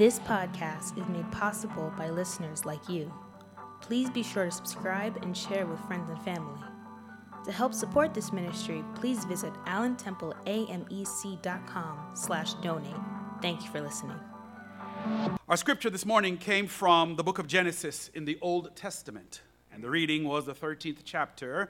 This podcast is made possible by listeners like you. Please be sure to subscribe and share with friends and family. To help support this ministry, please visit allentempleamec.com slash donate. Thank you for listening. Our scripture this morning came from the book of Genesis in the Old Testament, and the reading was the 13th chapter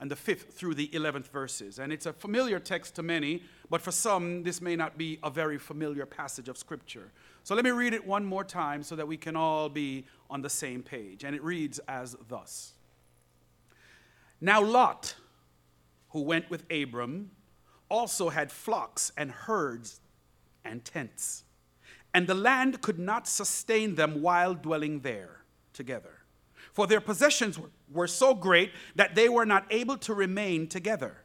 and the 5th through the 11th verses. And it's a familiar text to many, but for some, this may not be a very familiar passage of scripture. So let me read it one more time so that we can all be on the same page. And it reads as thus Now Lot, who went with Abram, also had flocks and herds and tents and the land could not sustain them while dwelling there together. For their possessions were so great that they were not able to remain together.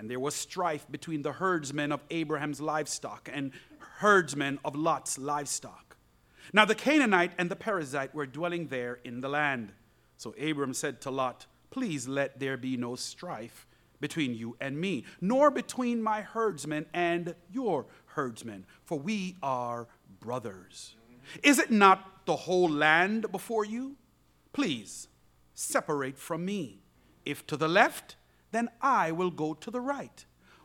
And there was strife between the herdsmen of Abraham's livestock and herdsmen of Lot's livestock. Now the Canaanite and the Perizzite were dwelling there in the land. So Abram said to Lot, Please let there be no strife between you and me, nor between my herdsmen and your herdsmen, for we are brothers. Is it not the whole land before you? Please separate from me. If to the left, then I will go to the right.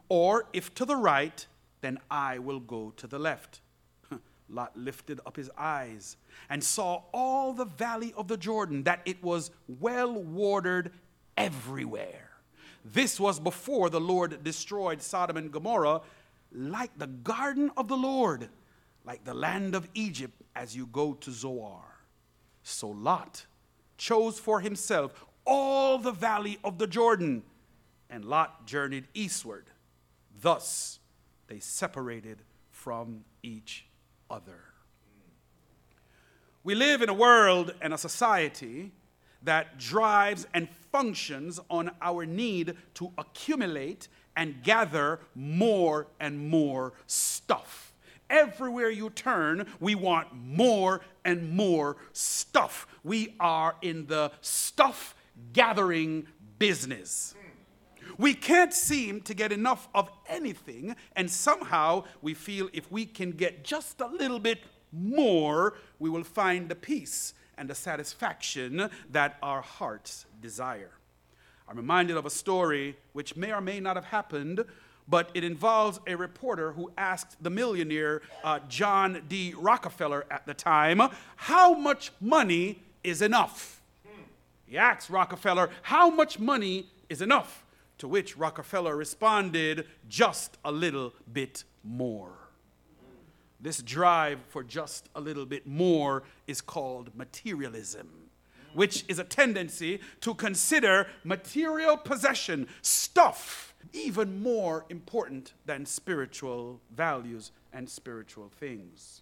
Or if to the right, then I will go to the left. Lot lifted up his eyes and saw all the valley of the Jordan, that it was well watered everywhere. This was before the Lord destroyed Sodom and Gomorrah, like the garden of the Lord like the land of Egypt as you go to Zoar. So Lot chose for himself all the valley of the Jordan, and Lot journeyed eastward. Thus they separated from each other. We live in a world and a society that drives and functions on our need to accumulate and gather more and more stuff. Everywhere you turn, we want more and more stuff. We are in the stuff gathering business. We can't seem to get enough of anything, and somehow we feel if we can get just a little bit more, we will find the peace and the satisfaction that our hearts desire. I'm reminded of a story which may or may not have happened but it involves a reporter who asked the millionaire uh, John D. Rockefeller at the time, How much money is enough? He asked Rockefeller, How much money is enough? To which Rockefeller responded, Just a little bit more. This drive for just a little bit more is called materialism, which is a tendency to consider material possession, stuff, even more important than spiritual values and spiritual things.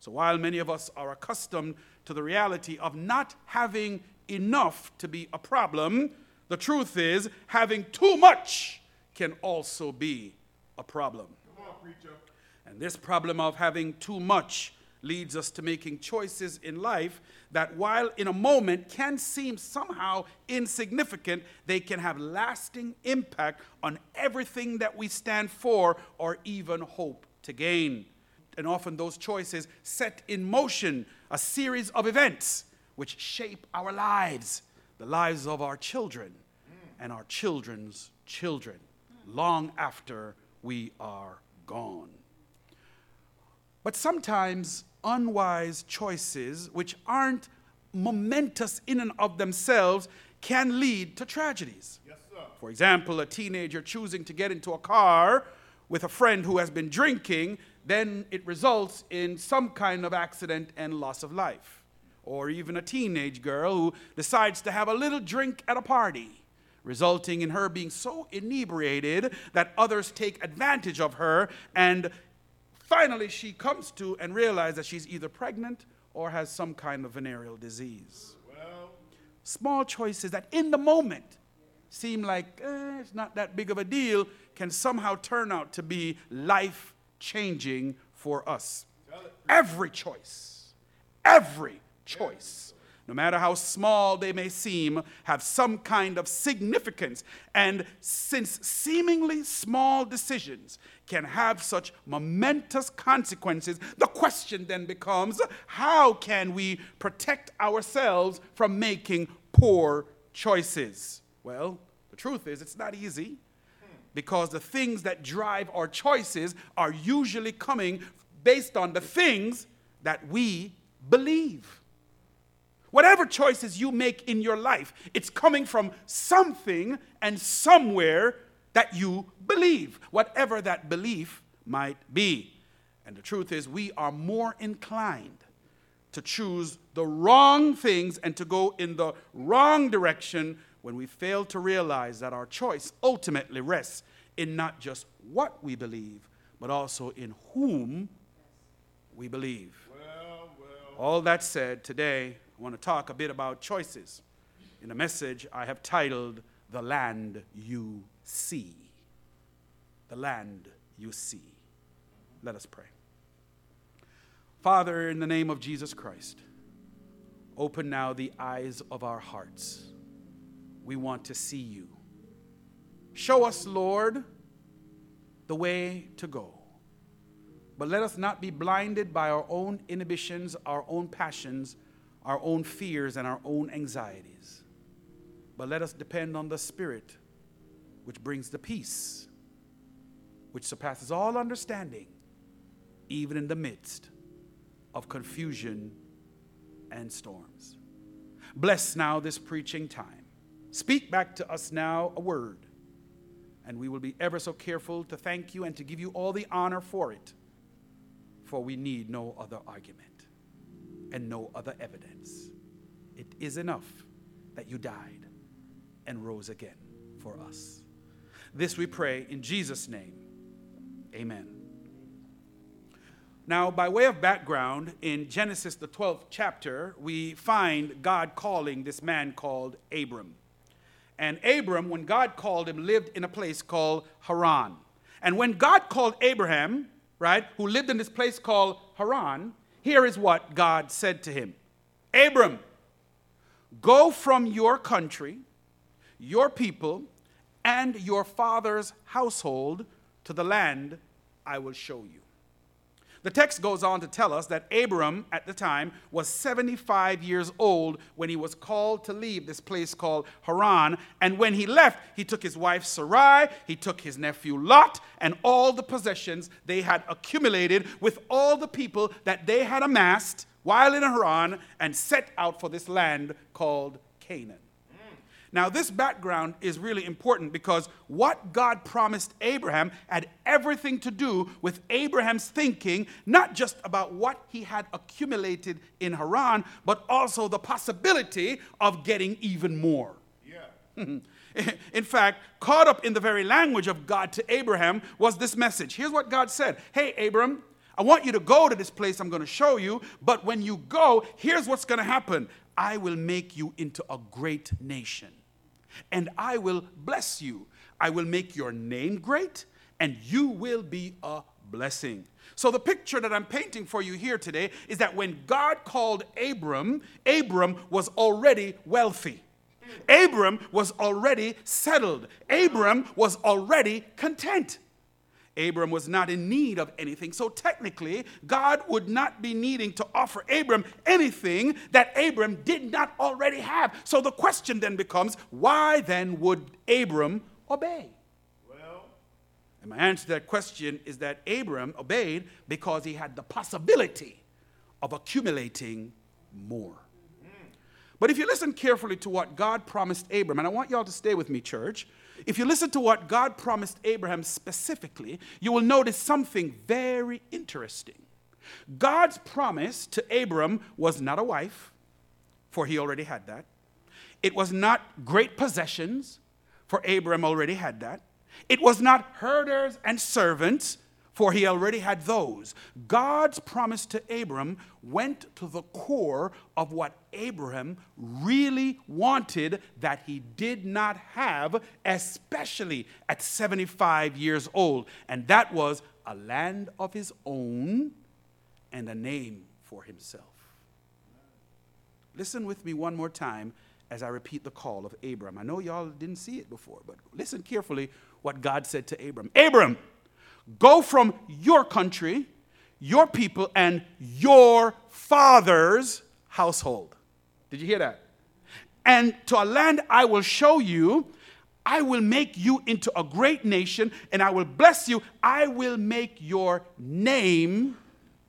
So while many of us are accustomed to the reality of not having enough to be a problem, the truth is having too much can also be a problem. On, and this problem of having too much leads us to making choices in life that, while in a moment can seem somehow insignificant, they can have lasting impact on everything that we stand for or even hope to gain. And often those choices set in motion a series of events which shape our lives, the lives of our children and our children's children, long after we are gone. But sometimes unwise choices, which aren't momentous in and of themselves, can lead to tragedies. Yes, For example, a teenager choosing to get into a car with a friend who has been drinking, then it results in some kind of accident and loss of life. Or even a teenage girl who decides to have a little drink at a party, resulting in her being so inebriated that others take advantage of her and Finally, she comes to and realizes that she's either pregnant or has some kind of venereal disease. Well. Small choices that in the moment seem like eh, it's not that big of a deal can somehow turn out to be life changing for us. Every choice, every choice no matter how small they may seem, have some kind of significance. And since seemingly small decisions can have such momentous consequences, the question then becomes how can we protect ourselves from making poor choices? Well, the truth is, it's not easy because the things that drive our choices are usually coming based on the things that we believe. Whatever choices you make in your life, it's coming from something and somewhere that you believe, whatever that belief might be. And the truth is, we are more inclined to choose the wrong things and to go in the wrong direction when we fail to realize that our choice ultimately rests in not just what we believe, but also in whom we believe. Well, well. All that said, today I want to talk a bit about choices in a message I have titled The Land You See. The Land You See. Let us pray. Father, in the name of Jesus Christ, open now the eyes of our hearts. We want to see you. Show us, Lord, the way to go. But let us not be blinded by our own inhibitions, our own passions, our own fears, and our own anxieties. But let us depend on the Spirit, which brings the peace, which surpasses all understanding, even in the midst of confusion and storms. Bless now this preaching time. Speak back to us now a word, and we will be ever so careful to thank you and to give you all the honor for it for we need no other argument and no other evidence. It is enough that you died and rose again for us. This we pray in Jesus' name. Amen. Now, by way of background, in Genesis, the 12th chapter, we find God calling this man called Abram. And Abram, when God called him, lived in a place called Haran. And when God called Abraham, right, who lived in this place called Haran, here is what God said to him Abram, go from your country, your people, and your father's household to the land I will show you. The text goes on to tell us that Abram at the time was 75 years old when he was called to leave this place called Haran. And when he left, he took his wife Sarai, he took his nephew Lot, and all the possessions they had accumulated with all the people that they had amassed while in Haran and set out for this land called Canaan. Now, this background is really important because what God promised Abraham had everything to do with Abraham's thinking, not just about what he had accumulated in Haran, but also the possibility of getting even more. Yeah. in fact, caught up in the very language of God to Abraham was this message. Here's what God said Hey, Abram, I want you to go to this place I'm going to show you, but when you go, here's what's going to happen I will make you into a great nation and I will bless you. I will make your name great, and you will be a blessing. So, the picture that I'm painting for you here today is that when God called Abram, Abram was already wealthy. Abram was already settled. Abram was already content. Abram was not in need of anything. So technically, God would not be needing to offer Abram anything that Abram did not already have. So the question then becomes why then would Abram obey? Well, and my answer to that question is that Abram obeyed because he had the possibility of accumulating more. Mm-hmm. But if you listen carefully to what God promised Abram, and I want y'all to stay with me, church, if you listen to what God promised Abraham specifically, you will notice something very interesting. God's promise to Abram was not a wife, for he already had that. It was not great possessions, for Abram already had that. It was not herders and servants, for he already had those. God's promise to Abram went to the core of what Abraham really wanted that he did not have, especially at 75 years old. And that was a land of his own and a name for himself. Listen with me one more time as I repeat the call of Abram. I know y'all didn't see it before, but listen carefully what God said to Abram. Abram, go from your country, your people, and your father's household. Did you hear that? And to a land I will show you, I will make you into a great nation, and I will bless you. I will make your name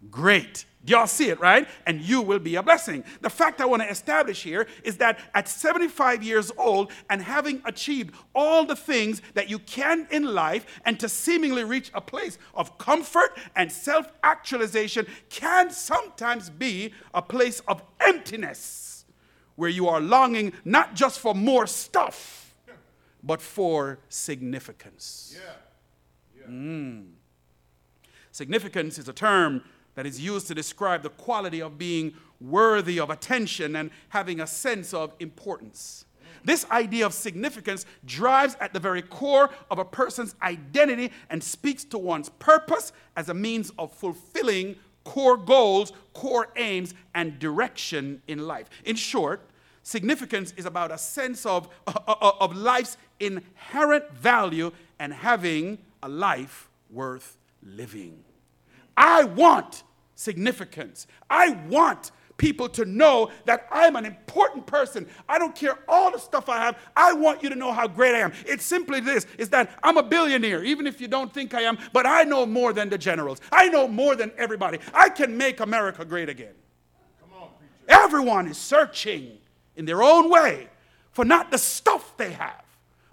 great. Y'all see it, right? And you will be a blessing. The fact I want to establish here is that at 75 years old and having achieved all the things that you can in life and to seemingly reach a place of comfort and self actualization can sometimes be a place of emptiness where you are longing not just for more stuff, but for significance. Yeah. Yeah. Mm. Significance is a term that is used to describe the quality of being worthy of attention and having a sense of importance. This idea of significance drives at the very core of a person's identity and speaks to one's purpose as a means of fulfilling core goals, core aims, and direction in life. In short, significance is about a sense of, uh, uh, of life's inherent value and having a life worth living. I want significance. I want people to know that I'm an important person. I don't care all the stuff I have. I want you to know how great I am. It's simply this is that I'm a billionaire, even if you don't think I am, but I know more than the generals. I know more than everybody. I can make America great again. Come On, preacher. Everyone is searching in their own way for not the stuff they have,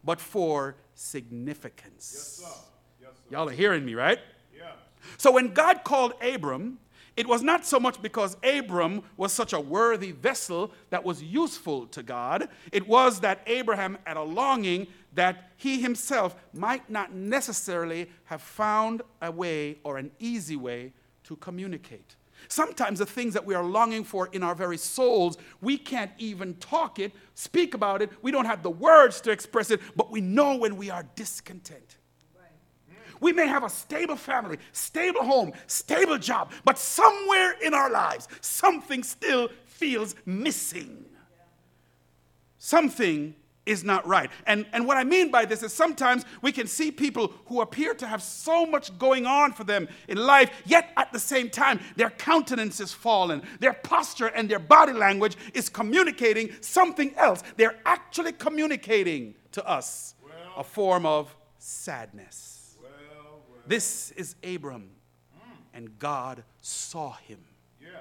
but for significance. Yes, sir. Yes, sir. Y'all are hearing me, right? Yeah. So when God called Abram, it was not so much because Abram was such a worthy vessel that was useful to God. It was that Abraham had a longing that he himself might not necessarily have found a way or an easy way to communicate. Sometimes the things that we are longing for in our very souls, we can't even talk it, speak about it. We don't have the words to express it, but we know when we are discontent. We may have a stable family, stable home, stable job, but somewhere in our lives, something still feels missing. Something is not right. And, and what I mean by this is sometimes we can see people who appear to have so much going on for them in life, yet at the same time, their countenance is fallen, their posture and their body language is communicating something else. They're actually communicating to us well, a form of sadness. This is Abram. And God saw him. Yeah.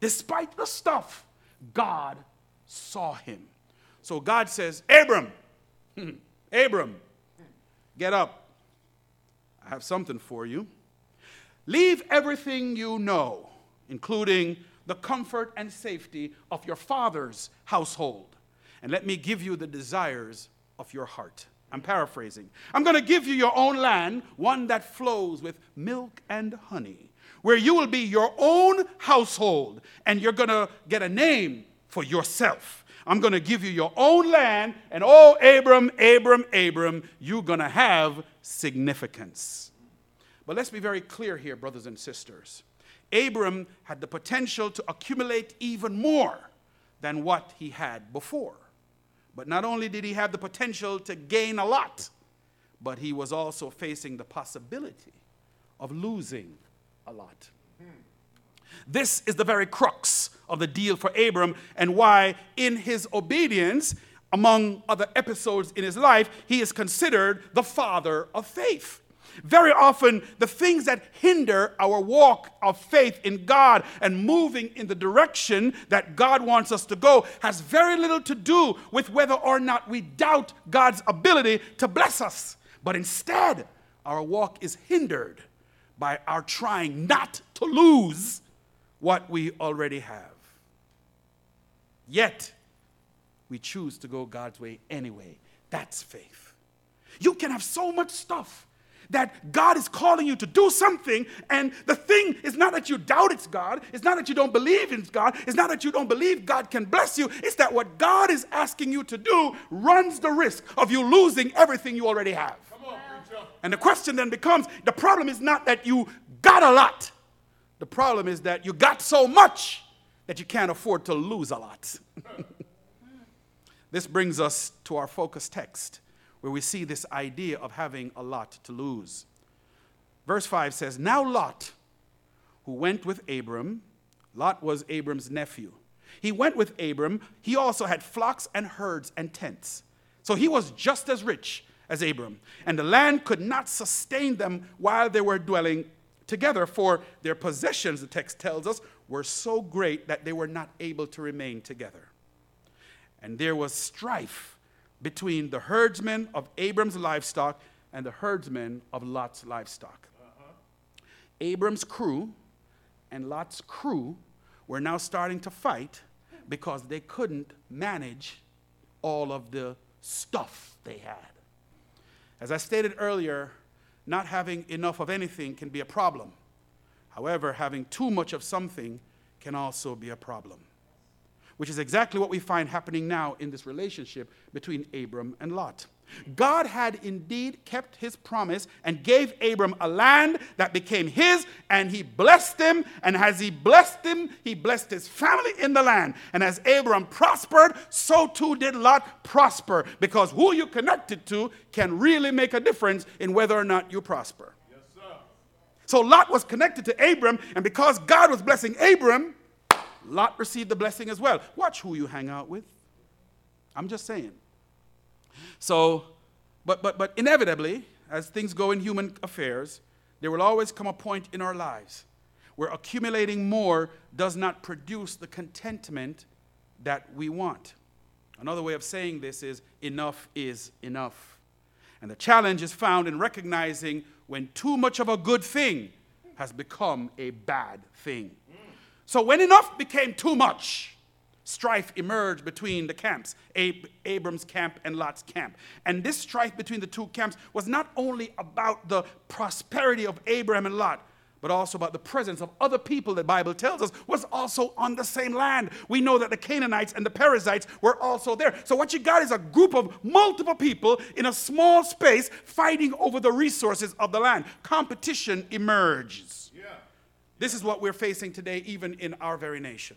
Despite the stuff, God saw him. So God says, Abram, hmm, Abram, get up. I have something for you. Leave everything you know, including the comfort and safety of your father's household, and let me give you the desires of your heart. I'm paraphrasing. I'm going to give you your own land, one that flows with milk and honey, where you will be your own household and you're going to get a name for yourself. I'm going to give you your own land, and oh, Abram, Abram, Abram, you're going to have significance. But let's be very clear here, brothers and sisters. Abram had the potential to accumulate even more than what he had before. But not only did he have the potential to gain a lot, but he was also facing the possibility of losing a lot. This is the very crux of the deal for Abram and why, in his obedience, among other episodes in his life, he is considered the father of faith. Very often, the things that hinder our walk of faith in God and moving in the direction that God wants us to go has very little to do with whether or not we doubt God's ability to bless us. But instead, our walk is hindered by our trying not to lose what we already have. Yet, we choose to go God's way anyway. That's faith. You can have so much stuff that God is calling you to do something, and the thing is not that you doubt it's God, it's not that you don't believe in God, it's not that you don't believe God can bless you, it's that what God is asking you to do runs the risk of you losing everything you already have. On, and the question then becomes the problem is not that you got a lot, the problem is that you got so much that you can't afford to lose a lot. this brings us to our focus text, where we see this idea of having a lot to lose. Verse 5 says, Now Lot, who went with Abram, Lot was Abram's nephew. He went with Abram. He also had flocks and herds and tents. So he was just as rich as Abram. And the land could not sustain them while they were dwelling together, for their possessions, the text tells us, were so great that they were not able to remain together. And there was strife between the herdsmen of Abram's livestock and the herdsmen of Lot's livestock. Uh-huh. Abram's crew and Lot's crew were now starting to fight because they couldn't manage all of the stuff they had. As I stated earlier, not having enough of anything can be a problem. However, having too much of something can also be a problem, which is exactly what we find happening now in this relationship between Abram and Lot. God had indeed kept his promise and gave Abram a land that became his, and he blessed him. And as he blessed him, he blessed his family in the land. And as Abram prospered, so too did Lot prosper, because who you connected to can really make a difference in whether or not you prosper. Yes, sir. So Lot was connected to Abram, and because God was blessing Abram, Lot received the blessing as well. Watch who you hang out with. I'm just saying. So, but, but, but inevitably, as things go in human affairs, there will always come a point in our lives where accumulating more does not produce the contentment that we want. Another way of saying this is enough is enough. And the challenge is found in recognizing when too much of a good thing has become a bad thing. So when enough became too much, strife emerged between the camps, Ab- Abram's camp and Lot's camp. And this strife between the two camps was not only about the prosperity of Abraham and Lot, but also about the presence of other people the Bible tells us was also on the same land. We know that the Canaanites and the Perizzites were also there. So what you got is a group of multiple people in a small space fighting over the resources of the land. Competition emerges. This is what we're facing today even in our very nation.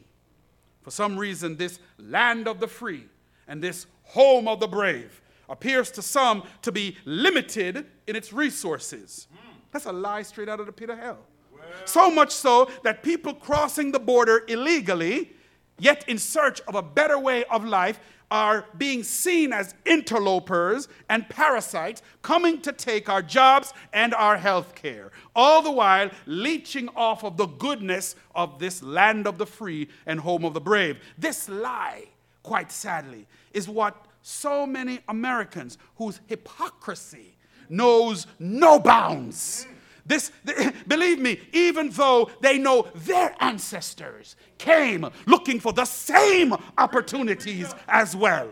For some reason, this land of the free and this home of the brave appears to some to be limited in its resources. That's a lie straight out of the pit of hell. Well. So much so that people crossing the border illegally, yet in search of a better way of life, are being seen as interlopers and parasites coming to take our jobs and our health care, all the while leeching off of the goodness of this land of the free and home of the brave. This lie, quite sadly, is what so many Americans whose hypocrisy knows no bounds this, believe me, even though they know their ancestors came looking for the same opportunities as well.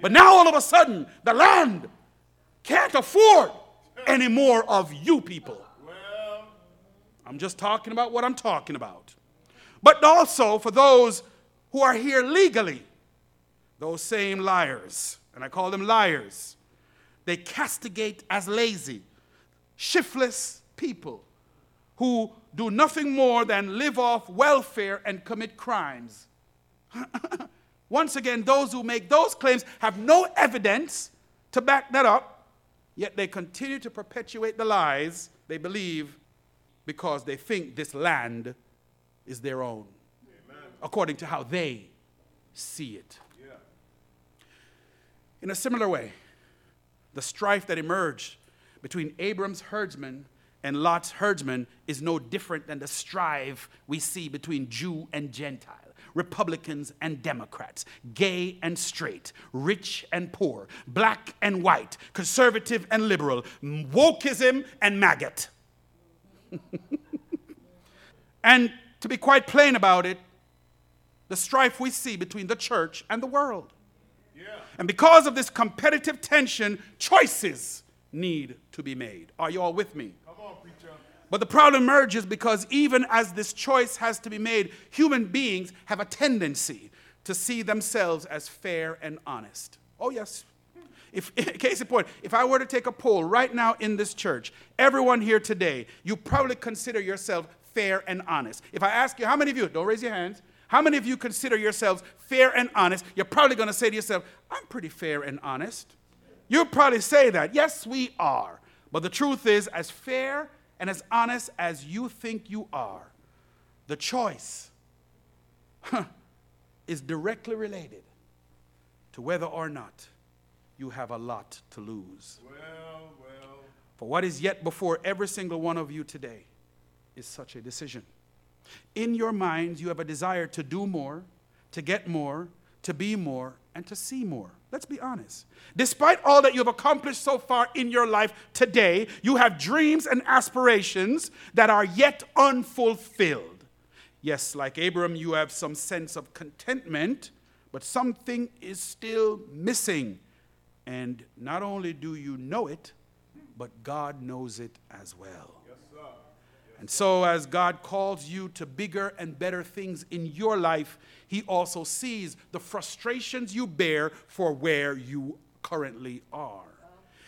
But now all of a sudden, the land can't afford any more of you people. I'm just talking about what I'm talking about. But also for those who are here legally, those same liars, and I call them liars, they castigate as lazy, shiftless, people who do nothing more than live off welfare and commit crimes. Once again, those who make those claims have no evidence to back that up, yet they continue to perpetuate the lies they believe because they think this land is their own, Amen. according to how they see it. In a similar way, the strife that emerged between Abram's herdsmen and Lot's herdsmen is no different than the strife we see between Jew and Gentile. Republicans and Democrats, gay and straight, rich and poor, black and white, conservative and liberal, wokeism and maggot. and to be quite plain about it, the strife we see between the church and the world. Yeah. And because of this competitive tension, choices need to be made. Are you all with me? But the problem emerges because even as this choice has to be made, human beings have a tendency to see themselves as fair and honest. Oh, yes. If, case in point, if I were to take a poll right now in this church, everyone here today, you probably consider yourself fair and honest. If I ask you, how many of you, don't raise your hands, How many of you consider yourselves fair and honest? You're probably going to say to yourself, I'm pretty fair and honest. You'll probably say that. Yes, we are. But the truth is, as fair and as honest as you think you are, the choice huh, is directly related to whether or not you have a lot to lose. Well, well. For what is yet before every single one of you today is such a decision. In your minds, you have a desire to do more, to get more, to be more, and to see more. Let's be honest. Despite all that you have accomplished so far in your life today, you have dreams and aspirations that are yet unfulfilled. Yes, like Abram, you have some sense of contentment, but something is still missing. And not only do you know it, but God knows it as well. And so, as God calls you to bigger and better things in your life, He also sees the frustrations you bear for where you currently are.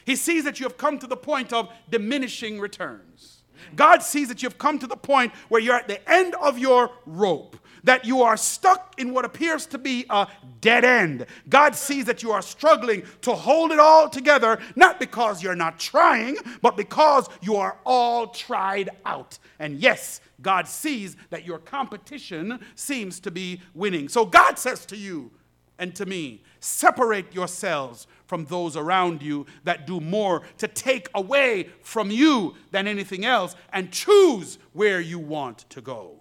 He sees that you have come to the point of diminishing returns. God sees that you've come to the point where you're at the end of your rope that you are stuck in what appears to be a dead end. God sees that you are struggling to hold it all together, not because you're not trying, but because you are all tried out. And yes, God sees that your competition seems to be winning. So God says to you and to me, separate yourselves from those around you that do more to take away from you than anything else and choose where you want to go.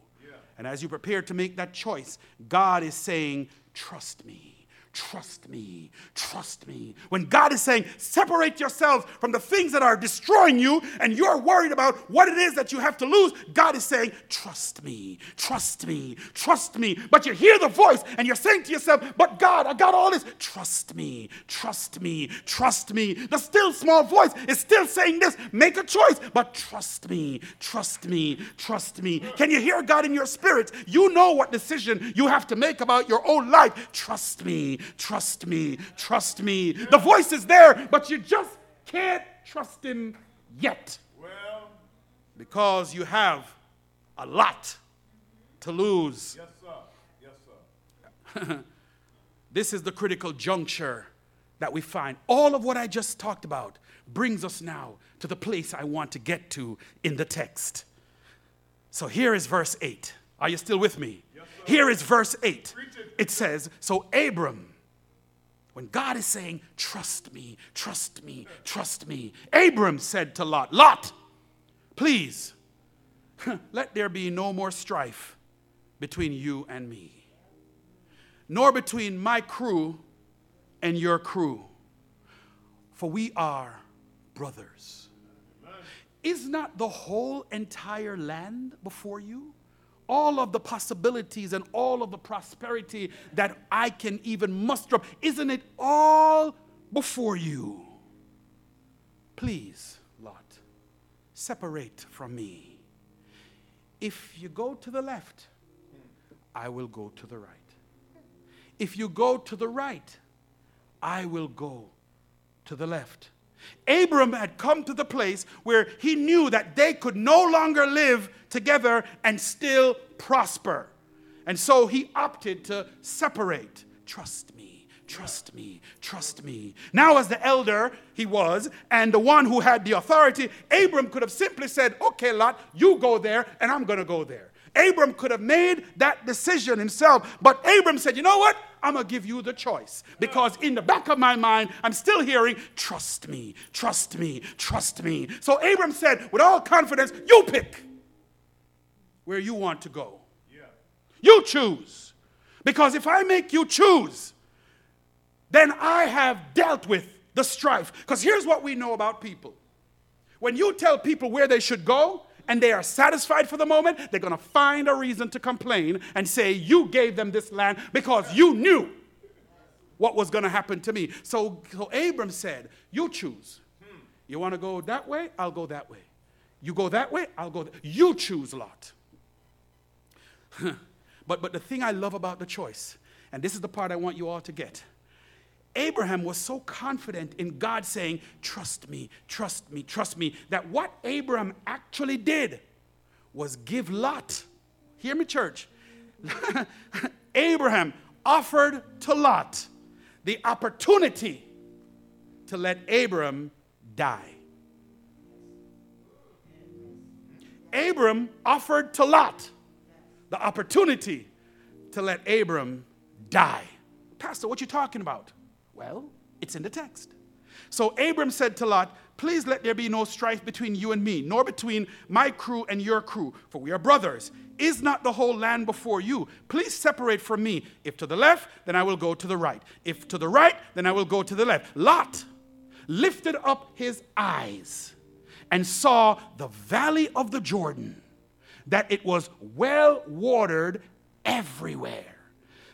And as you prepare to make that choice, God is saying, Trust me. Trust me, trust me. When God is saying, separate yourselves from the things that are destroying you, and you're worried about what it is that you have to lose, God is saying, trust me, trust me, trust me. But you hear the voice and you're saying to yourself, but God, I got all this. Trust me, trust me, trust me. The still small voice is still saying this make a choice, but trust me, trust me, trust me. Can you hear God in your spirit? You know what decision you have to make about your own life. Trust me, Trust me, trust me. The voice is there, but you just can't trust him yet. Well, because you have a lot to lose. Yes, sir. Yes, sir. this is the critical juncture that we find. All of what I just talked about brings us now to the place I want to get to in the text. So here is verse 8. Are you still with me? Yes, here is verse 8. It says, So Abram when God is saying, Trust me, trust me, trust me, Abram said to Lot, Lot, please, let there be no more strife between you and me, nor between my crew and your crew, for we are brothers. Is not the whole entire land before you? All of the possibilities and all of the prosperity that I can even muster up. Isn't it all before you? Please, Lot, separate from me. If you go to the left, I will go to the right. If you go to the right, I will go to the left. Abram had come to the place where he knew that they could no longer live together and still prosper. And so he opted to separate. Trust me, trust me, trust me. Now, as the elder he was, and the one who had the authority, Abram could have simply said, Okay, Lot, you go there, and I'm going to go there. Abram could have made that decision himself, but Abram said, You know what? I'm going to give you the choice. Because in the back of my mind, I'm still hearing, Trust me, trust me, trust me. So Abram said, with all confidence, You pick where you want to go. Yeah. You choose. Because if I make you choose, then I have dealt with the strife. Because here's what we know about people when you tell people where they should go, and they are satisfied for the moment, they're going to find a reason to complain and say, You gave them this land because you knew what was going to happen to me. So, so Abram said, You choose. You want to go that way? I'll go that way. You go that way? I'll go. Th- you choose, Lot. but, but the thing I love about the choice, and this is the part I want you all to get. Abraham was so confident in God saying, Trust me, trust me, trust me, that what Abraham actually did was give Lot, hear me, church, Abraham offered to Lot the opportunity to let Abram die. Abram offered to Lot the opportunity to let Abram die. Pastor, what you talking about? Well, it's in the text. So Abram said to Lot, Please let there be no strife between you and me, nor between my crew and your crew, for we are brothers. Is not the whole land before you? Please separate from me. If to the left, then I will go to the right. If to the right, then I will go to the left. Lot lifted up his eyes and saw the valley of the Jordan, that it was well watered everywhere.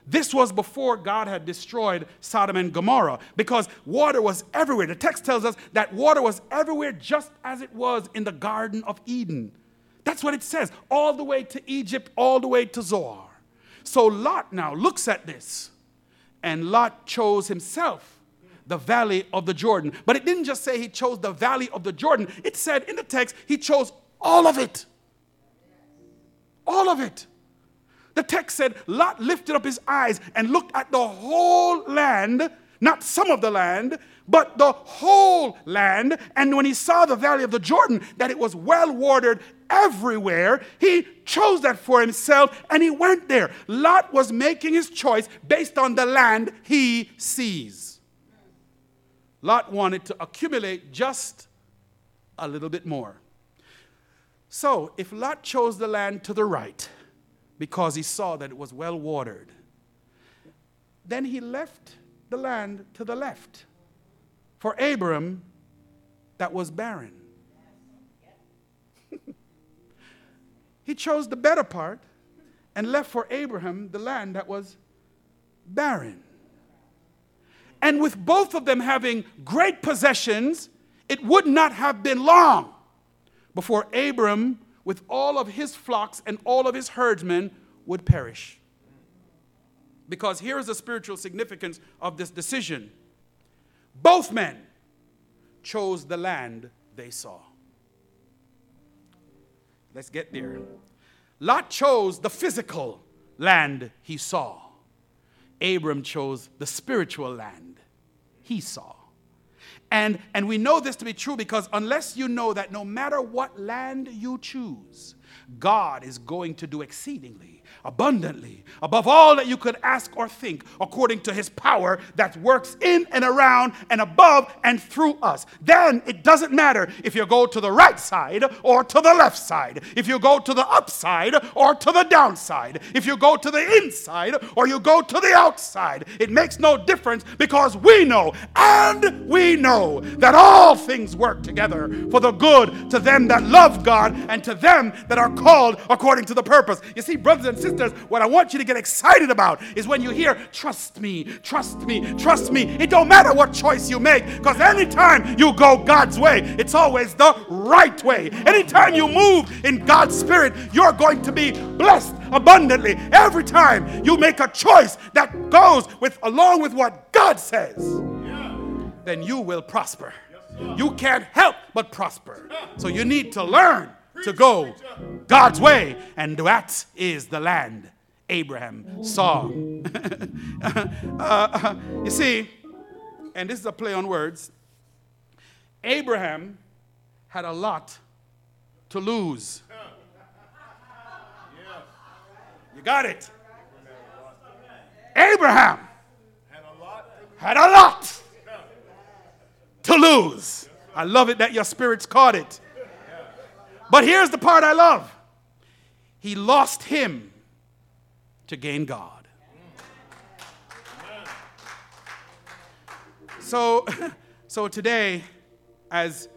This was before God had destroyed Sodom and Gomorrah because water was everywhere. The text tells us that water was everywhere just as it was in the Garden of Eden. That's what it says, all the way to Egypt, all the way to Zoar. So Lot now looks at this, and Lot chose himself the valley of the Jordan. But it didn't just say he chose the valley of the Jordan, it said in the text he chose all of it. All of it. The text said Lot lifted up his eyes and looked at the whole land, not some of the land, but the whole land. And when he saw the valley of the Jordan, that it was well watered everywhere, he chose that for himself and he went there. Lot was making his choice based on the land he sees. Lot wanted to accumulate just a little bit more. So, if Lot chose the land to the right, because he saw that it was well watered. Then he left the land to the left for Abram that was barren. he chose the better part and left for Abraham the land that was barren. And with both of them having great possessions, it would not have been long before Abram with all of his flocks and all of his herdsmen would perish. Because here is the spiritual significance of this decision both men chose the land they saw. Let's get there. Lot chose the physical land he saw. Abram chose the spiritual land he saw. And, and we know this to be true because unless you know that no matter what land you choose, God is going to do exceedingly abundantly, above all that you could ask or think, according to his power that works in and around and above and through us. Then it doesn't matter if you go to the right side or to the left side, if you go to the upside or to the downside, if you go to the inside or you go to the outside. It makes no difference because we know and we know that all things work together for the good to them that love God and to them that are called according to the purpose. You see, brothers and sisters, what I want you to get excited about is when you hear, trust me, trust me, trust me. It don't matter what choice you make, because anytime you go God's way, it's always the right way. Anytime you move in God's spirit, you're going to be blessed abundantly. Every time you make a choice that goes with along with what God says, then you will prosper. You can't help but prosper. So you need to learn to go God's way, and that is the land Abraham saw. uh, you see, and this is a play on words, Abraham had a lot to lose. You got it. Abraham had a lot to lose had a lot to lose. I love it that your spirits caught it. But here's the part I love he lost him to gain God. So, so today, as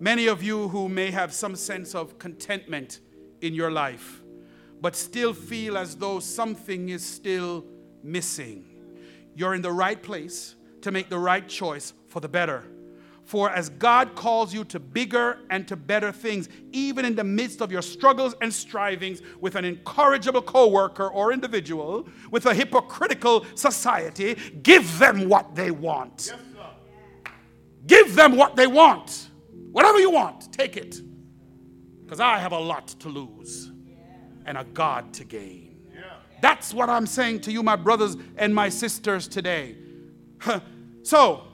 many of you who may have some sense of contentment in your life, but still feel as though something is still missing, you're in the right place to make the right choice for the better. For as God calls you to bigger and to better things, even in the midst of your struggles and strivings with an incorrigible coworker or individual, with a hypocritical society, give them what they want. Yes, give them what they want. Whatever you want, take it. Because I have a lot to lose and a God to gain. That's what I'm saying to you, my brothers and my sisters, today. so,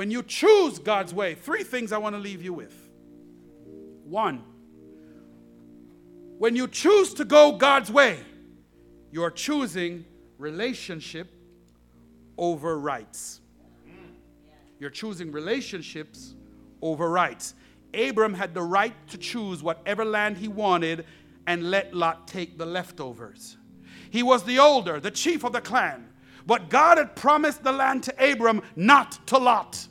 when you choose God's way, three things I want to leave you with. One, when you choose to go God's way, you're choosing relationship over rights. You're choosing relationships over rights. Abram had the right to choose whatever land he wanted and let Lot take the leftovers. He was the older, the chief of the clan. But God had promised the land to Abram, not to Lot.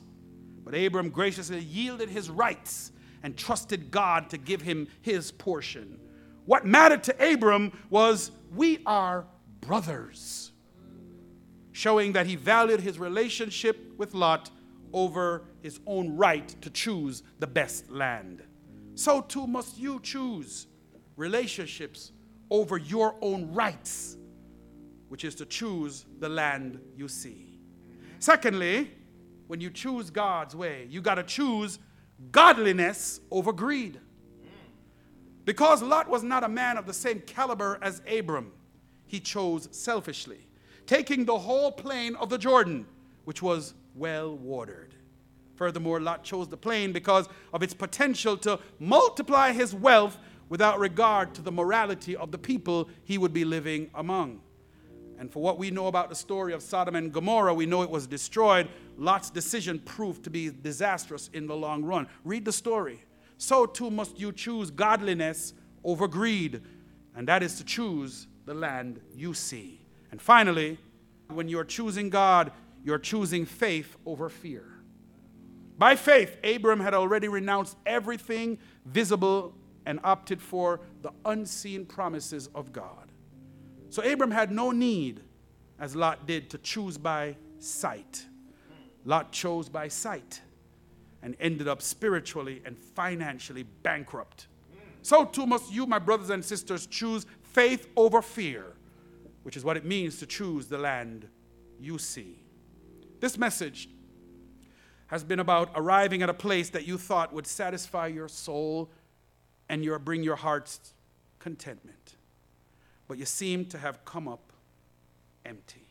But Abram graciously yielded his rights and trusted God to give him his portion. What mattered to Abram was we are brothers, showing that he valued his relationship with Lot over his own right to choose the best land. So too must you choose relationships over your own rights, which is to choose the land you see. Secondly, when you choose God's way, you got to choose godliness over greed. Because Lot was not a man of the same caliber as Abram, he chose selfishly, taking the whole plain of the Jordan, which was well watered. Furthermore, Lot chose the plain because of its potential to multiply his wealth without regard to the morality of the people he would be living among. And for what we know about the story of Sodom and Gomorrah, we know it was destroyed. Lot's decision proved to be disastrous in the long run. Read the story. So too must you choose godliness over greed, and that is to choose the land you see. And finally, when you're choosing God, you're choosing faith over fear. By faith, Abram had already renounced everything visible and opted for the unseen promises of God. So Abram had no need, as Lot did, to choose by sight. Lot chose by sight and ended up spiritually and financially bankrupt. So too must you, my brothers and sisters, choose faith over fear, which is what it means to choose the land you see. This message has been about arriving at a place that you thought would satisfy your soul and your, bring your heart's contentment. But you seem to have come up empty.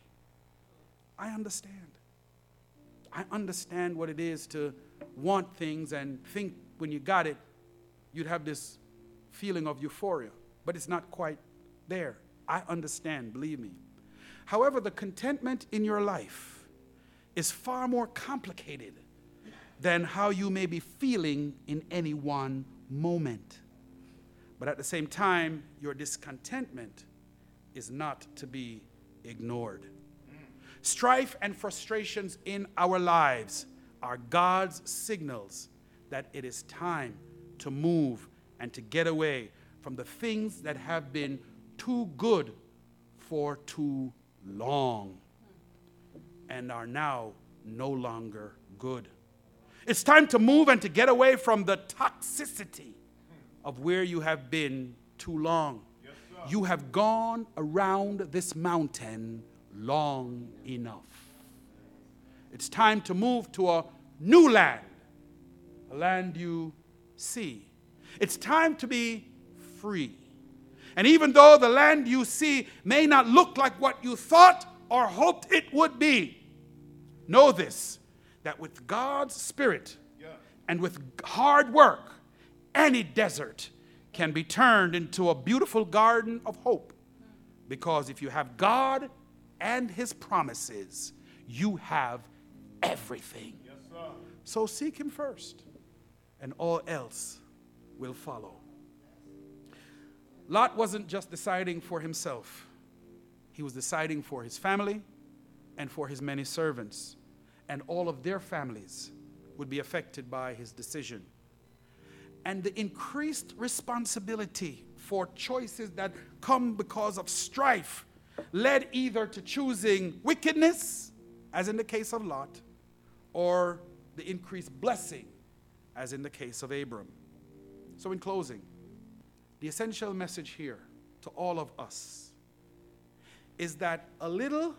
I understand. I understand what it is to want things and think when you got it, you'd have this feeling of euphoria. But it's not quite there. I understand, believe me. However, the contentment in your life is far more complicated than how you may be feeling in any one moment. But at the same time, your discontentment is not to be ignored. Strife and frustrations in our lives are God's signals that it is time to move and to get away from the things that have been too good for too long and are now no longer good. It's time to move and to get away from the toxicity of where you have been too long. You have gone around this mountain long enough. It's time to move to a new land, a land you see. It's time to be free. And even though the land you see may not look like what you thought or hoped it would be, know this that with God's Spirit yeah. and with hard work, any desert can be turned into a beautiful garden of hope. Because if you have God and His promises, you have everything. Yes, so seek Him first, and all else will follow. Lot wasn't just deciding for himself, he was deciding for his family and for his many servants, and all of their families would be affected by his decision. And the increased responsibility for choices that come because of strife led either to choosing wickedness, as in the case of Lot, or the increased blessing, as in the case of Abram. So, in closing, the essential message here to all of us is that a little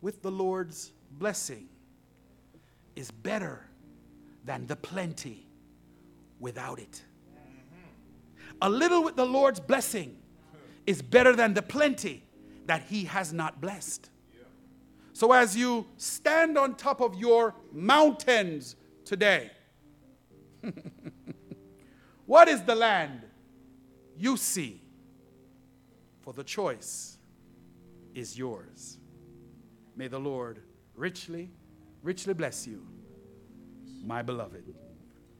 with the Lord's blessing is better than the plenty without it. A little with the Lord's blessing is better than the plenty that he has not blessed. So, as you stand on top of your mountains today, what is the land you see? For the choice is yours. May the Lord richly, richly bless you, my beloved.